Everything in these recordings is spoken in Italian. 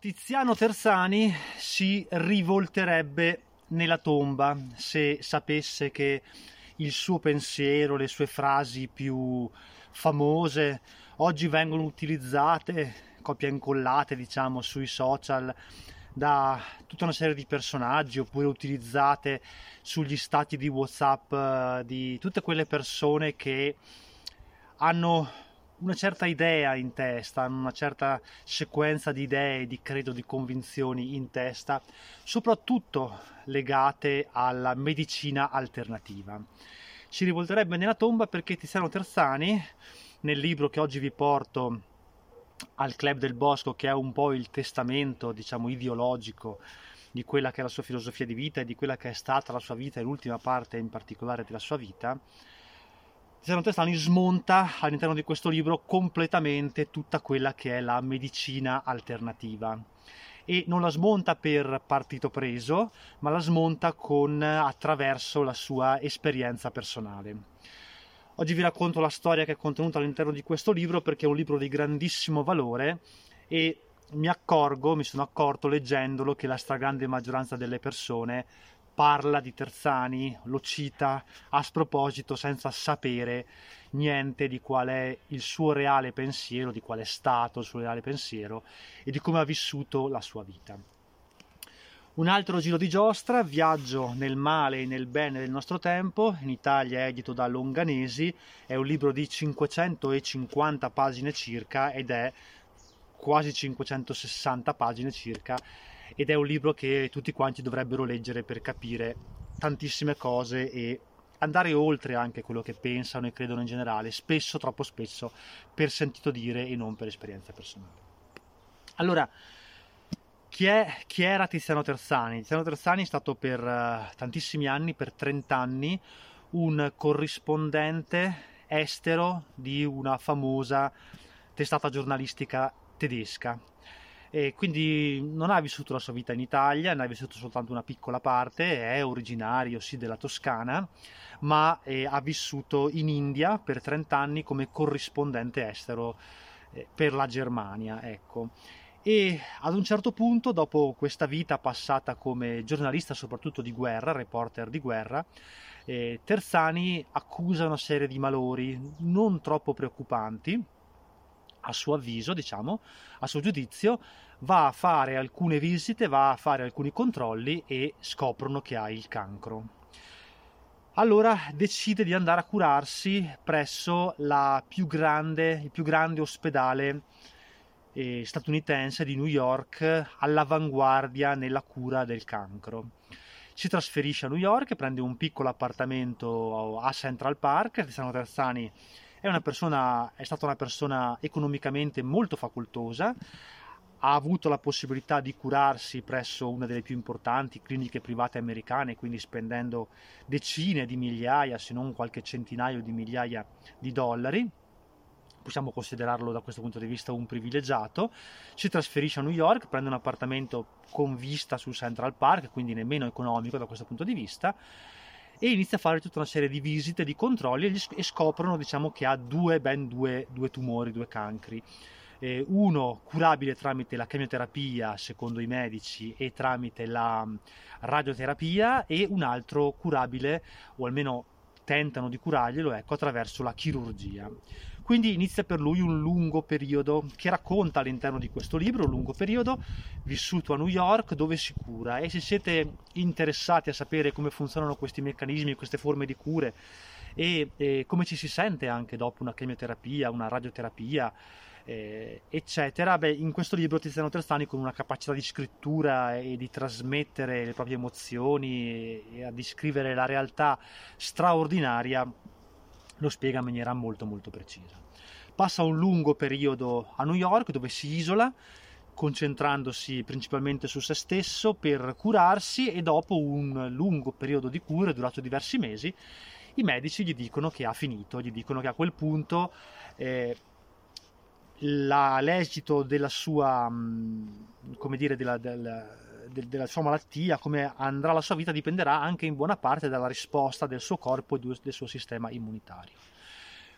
Tiziano Terzani si rivolterebbe nella tomba se sapesse che il suo pensiero, le sue frasi più famose oggi vengono utilizzate, copia incollate diciamo sui social da tutta una serie di personaggi oppure utilizzate sugli stati di Whatsapp eh, di tutte quelle persone che hanno una certa idea in testa, una certa sequenza di idee, di credo, di convinzioni in testa, soprattutto legate alla medicina alternativa. Si rivolterebbe nella tomba perché Tiziano Terzani, nel libro che oggi vi porto al Club del Bosco, che è un po' il testamento, diciamo, ideologico di quella che è la sua filosofia di vita e di quella che è stata la sua vita e l'ultima parte in particolare della sua vita, Tiziano Terzani smonta all'interno di questo libro completamente tutta quella che è la medicina alternativa e non la smonta per partito preso, ma la smonta con, attraverso la sua esperienza personale. Oggi vi racconto la storia che è contenuta all'interno di questo libro perché è un libro di grandissimo valore e mi accorgo, mi sono accorto leggendolo che la stragrande maggioranza delle persone parla di Terzani, lo cita a sproposito senza sapere niente di qual è il suo reale pensiero, di qual è stato il suo reale pensiero e di come ha vissuto la sua vita. Un altro giro di giostra, Viaggio nel male e nel bene del nostro tempo, in Italia edito da Longanesi, è un libro di 550 pagine circa ed è quasi 560 pagine circa ed è un libro che tutti quanti dovrebbero leggere per capire tantissime cose e andare oltre anche quello che pensano e credono in generale, spesso, troppo spesso, per sentito dire e non per esperienza personale. Allora, chi, è, chi era Tiziano Terzani? Tiziano Terzani è stato per uh, tantissimi anni, per 30 anni, un corrispondente estero di una famosa testata giornalistica tedesca e quindi non ha vissuto la sua vita in Italia, ne ha vissuto soltanto una piccola parte, è originario sì della Toscana, ma eh, ha vissuto in India per 30 anni come corrispondente estero eh, per la Germania, ecco. E ad un certo punto, dopo questa vita passata come giornalista soprattutto di guerra, reporter di guerra, eh, Terzani accusa una serie di malori non troppo preoccupanti, a suo avviso, diciamo, a suo giudizio, va a fare alcune visite, va a fare alcuni controlli e scoprono che ha il cancro. Allora decide di andare a curarsi presso più grande, il più grande ospedale eh, statunitense di New York all'avanguardia nella cura del cancro. Si trasferisce a New York, prende un piccolo appartamento a Central Park, Tiziano Terzani è, persona, è stata una persona economicamente molto facoltosa, ha avuto la possibilità di curarsi presso una delle più importanti cliniche private americane, quindi spendendo decine di migliaia, se non qualche centinaio di migliaia di dollari. Possiamo considerarlo da questo punto di vista un privilegiato. Si trasferisce a New York, prende un appartamento con vista sul Central Park, quindi nemmeno economico da questo punto di vista e inizia a fare tutta una serie di visite, di controlli e, scoprono diciamo, che ha due, ben due, due tumori, due cancri. Eh, uno curabile tramite la chemioterapia secondo i medici e tramite la mm, radioterapia e un altro curabile o almeno tentano di curarglielo ecco, attraverso la chirurgia. Quindi inizia per lui un lungo periodo che racconta all'interno di questo libro, un lungo periodo vissuto a New York dove si cura. E se siete interessati a sapere come funzionano questi meccanismi, queste forme di cure e, e come ci si sente anche dopo una chemioterapia, una radioterapia, eh, eccetera, beh, in questo libro Tiziano Terzani con una capacità di scrittura e di trasmettere le proprie emozioni e, e a descrivere la realtà straordinaria lo spiega in maniera molto molto precisa. Passa un lungo periodo a New York dove si isola concentrandosi principalmente su se stesso per curarsi e dopo un lungo periodo di cure durato diversi mesi i medici gli dicono che ha finito, gli dicono che a quel punto eh, la, l'esito della sua, come dire, della, della, della, sua malattia, come andrà la sua vita, dipenderà anche in buona parte dalla risposta del suo corpo e del suo sistema immunitario.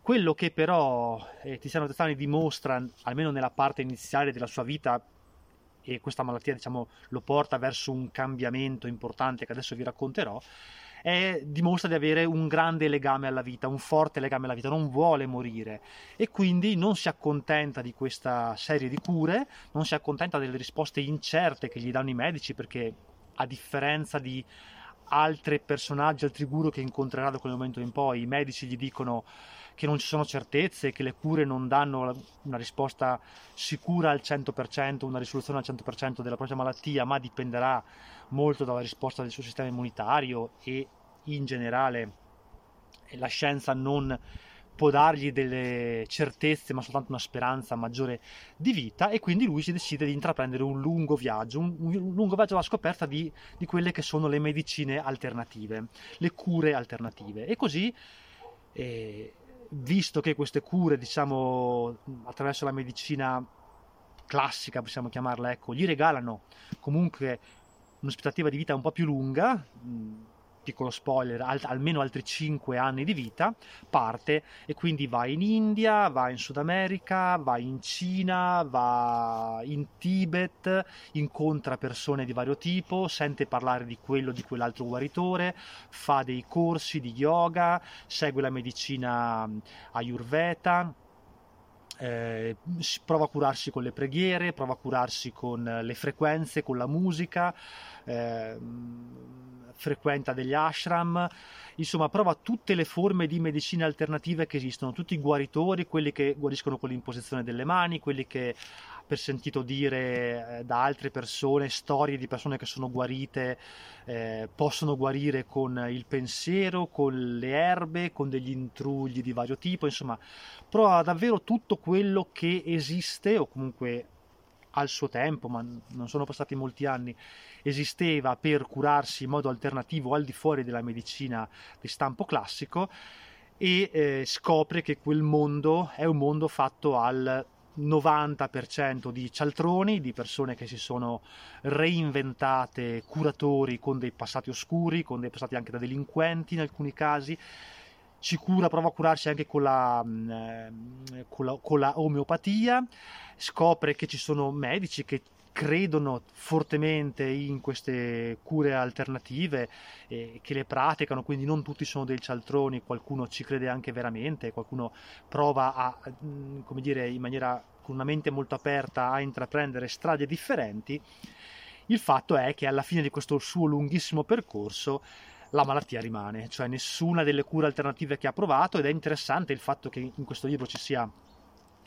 Quello che però eh, Tiziano Terzani dimostra, almeno nella parte iniziale della sua vita, e questa malattia diciamo, lo porta verso un cambiamento importante che adesso vi racconterò, è, dimostra di avere un grande legame alla vita, un forte legame alla vita, non vuole morire. E quindi non si accontenta di questa serie di cure, non si accontenta delle risposte incerte che gli danno i medici perché a differenza di altri personaggi, altri guru che incontrerà da quel momento in poi, i medici gli dicono che non ci sono certezze, che le cure non danno una risposta sicura al 100%, una risoluzione al 100% della propria malattia, ma dipenderà molto dalla risposta del suo sistema immunitario e in generale la scienza non può dargli delle certezze ma soltanto una speranza maggiore di vita e quindi lui si decide di intraprendere un lungo viaggio, un, un lungo viaggio alla scoperta di, di, quelle che sono le medicine alternative, le cure alternative. E così eh, visto che queste cure, diciamo, attraverso la medicina classica, possiamo chiamarla, ecco, gli regalano comunque un'aspettativa di vita un po' più lunga, piccolo spoiler, al- almeno altri 5 anni di vita, parte e quindi va in India, va in Sud America, va in Cina, va in Tibet, incontra persone di vario tipo, sente parlare di quello di quell'altro guaritore, fa dei corsi di yoga, segue la medicina ayurveda eh, prova a curarsi con le preghiere, prova a curarsi con le frequenze, con la musica, eh, frequenta degli ashram, insomma prova tutte le forme di medicine alternative che esistono, tutti i guaritori, quelli che guariscono con l'imposizione delle mani, quelli che per sentito dire eh, da altre persone, storie di persone che sono guarite, eh, possono guarire con il pensiero, con le erbe, con degli intrugli di vario tipo, insomma prova davvero tutto quello che esiste o comunque al suo tempo, ma non sono passati molti anni, esisteva per curarsi in modo alternativo al di fuori della medicina di stampo classico e eh, scopre che quel mondo è un mondo fatto al 90% di cialtroni, di persone che si sono reinventate curatori con dei passati oscuri, con dei passati anche da delinquenti in alcuni casi, ci cura, prova a curarsi anche con la, mm, eh, con la, con la omeopatia, scopre che ci sono medici che credono fortemente in queste cure alternative e che le praticano, quindi non tutti sono dei cialtroni, qualcuno ci crede anche veramente, qualcuno prova a, mm, come dire, in maniera con una mente molto aperta a intraprendere strade differenti. Il fatto è che alla fine di questo suo lunghissimo percorso la malattia rimane, cioè nessuna delle cure alternative che ha provato ed è interessante il fatto che in questo libro ci sia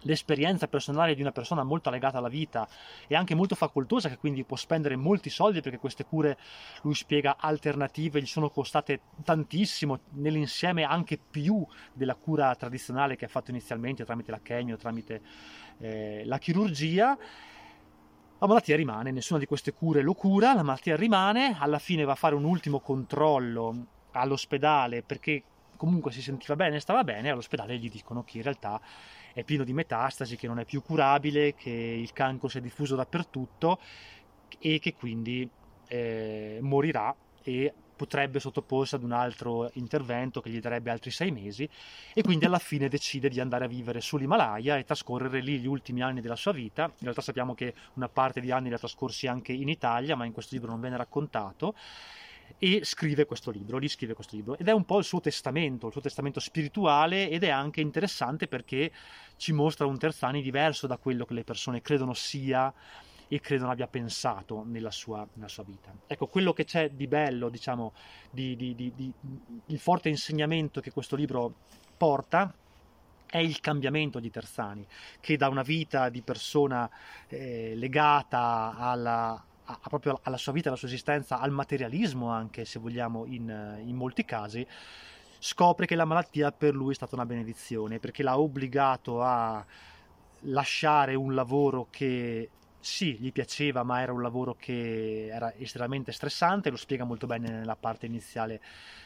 l'esperienza personale di una persona molto legata alla vita e anche molto facoltosa che quindi può spendere molti soldi perché queste cure lui spiega alternative gli sono costate tantissimo nell'insieme anche più della cura tradizionale che ha fatto inizialmente tramite la chemio tramite eh, la chirurgia la malattia rimane, nessuna di queste cure lo cura, la malattia rimane, alla fine va a fare un ultimo controllo all'ospedale perché comunque si sentiva bene, stava bene, all'ospedale gli dicono che in realtà è pieno di metastasi, che non è più curabile, che il cancro si è diffuso dappertutto e che quindi eh, morirà e potrebbe sottoporsi ad un altro intervento che gli darebbe altri sei mesi e quindi alla fine decide di andare a vivere sull'Himalaya e trascorrere lì gli ultimi anni della sua vita. In realtà sappiamo che una parte di anni li ha trascorsi anche in Italia, ma in questo libro non viene raccontato e scrive questo libro, riscrive questo libro ed è un po' il suo testamento, il suo testamento spirituale ed è anche interessante perché ci mostra un Terzani diverso da quello che le persone credono sia e credo non abbia pensato nella sua, nella sua vita. Ecco, quello che c'è di bello, diciamo, di, di, di, il forte insegnamento che questo libro porta è il cambiamento di Terzani, che da una vita di persona eh, legata alla, a, proprio alla sua vita, alla sua esistenza, al materialismo anche, se vogliamo, in, in molti casi, scopre che la malattia per lui è stata una benedizione, perché l'ha obbligato a lasciare un lavoro che sì, gli piaceva, ma era un lavoro che era estremamente stressante, lo spiega molto bene nella parte iniziale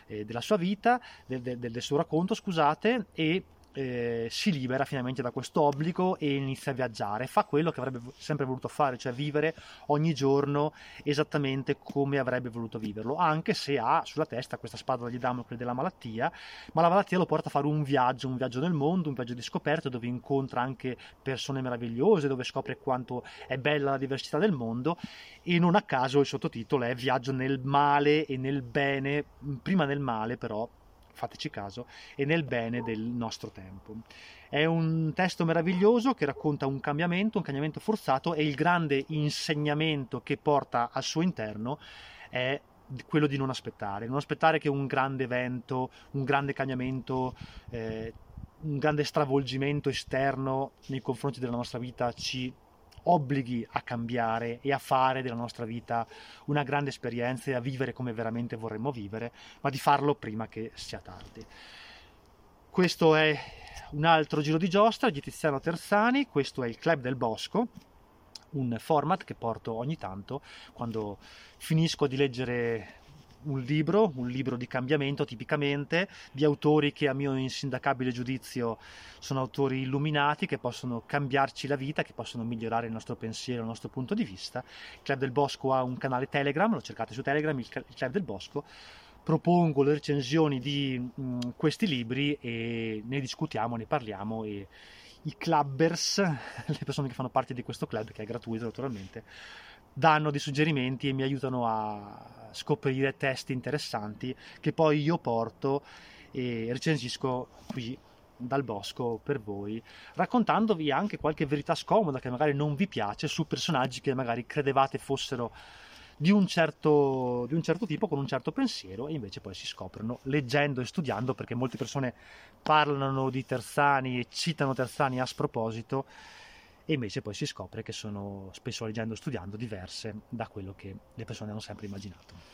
eh, della sua vita, del, del, del, suo racconto, scusate, e eh, si libera finalmente da questo obbligo e inizia a viaggiare, fa quello che avrebbe sempre voluto fare, cioè vivere ogni giorno esattamente come avrebbe voluto viverlo, anche se ha sulla testa questa spada di Damocle della malattia, ma la malattia lo porta a fare un viaggio, un viaggio nel mondo, un viaggio di scoperta dove incontra anche persone meravigliose, dove scopre quanto è bella la diversità del mondo e non a caso il sottotitolo è Viaggio nel male e nel bene, prima nel male però fateci caso, e nel bene del nostro tempo. È un testo meraviglioso che racconta un cambiamento, un cambiamento forzato e il grande insegnamento che porta al suo interno è quello di non aspettare, non aspettare che un grande evento, un grande cambiamento, eh, un grande stravolgimento esterno nei confronti della nostra vita ci obblighi a cambiare e a fare della nostra vita una grande esperienza e a vivere come veramente vorremmo vivere, ma di farlo prima che sia tardi. Questo è un altro giro di giostra di Tiziano Tersani, questo è il Club del Bosco, un format che porto ogni tanto quando finisco di leggere un libro, un libro di cambiamento tipicamente, di autori che a mio insindacabile giudizio sono autori illuminati, che possono cambiarci la vita, che possono migliorare il nostro pensiero, il nostro punto di vista. Il Club del Bosco ha un canale Telegram, lo cercate su Telegram, il Club del Bosco. Propongo le recensioni di mh, questi libri e ne discutiamo, ne parliamo e i clubbers, le persone che fanno parte di questo club, che è gratuito naturalmente, danno dei suggerimenti e mi aiutano a scoprire testi interessanti che poi io porto e recensisco qui dal bosco per voi, raccontandovi anche qualche verità scomoda che magari non vi piace su personaggi che magari credevate fossero di un, certo, di un certo tipo, con un certo pensiero, e invece poi si scoprono leggendo e studiando, perché molte persone parlano di Terzani e citano Terzani a sproposito, e invece poi si scopre che sono spesso leggendo e studiando diverse da quello che le persone hanno sempre immaginato.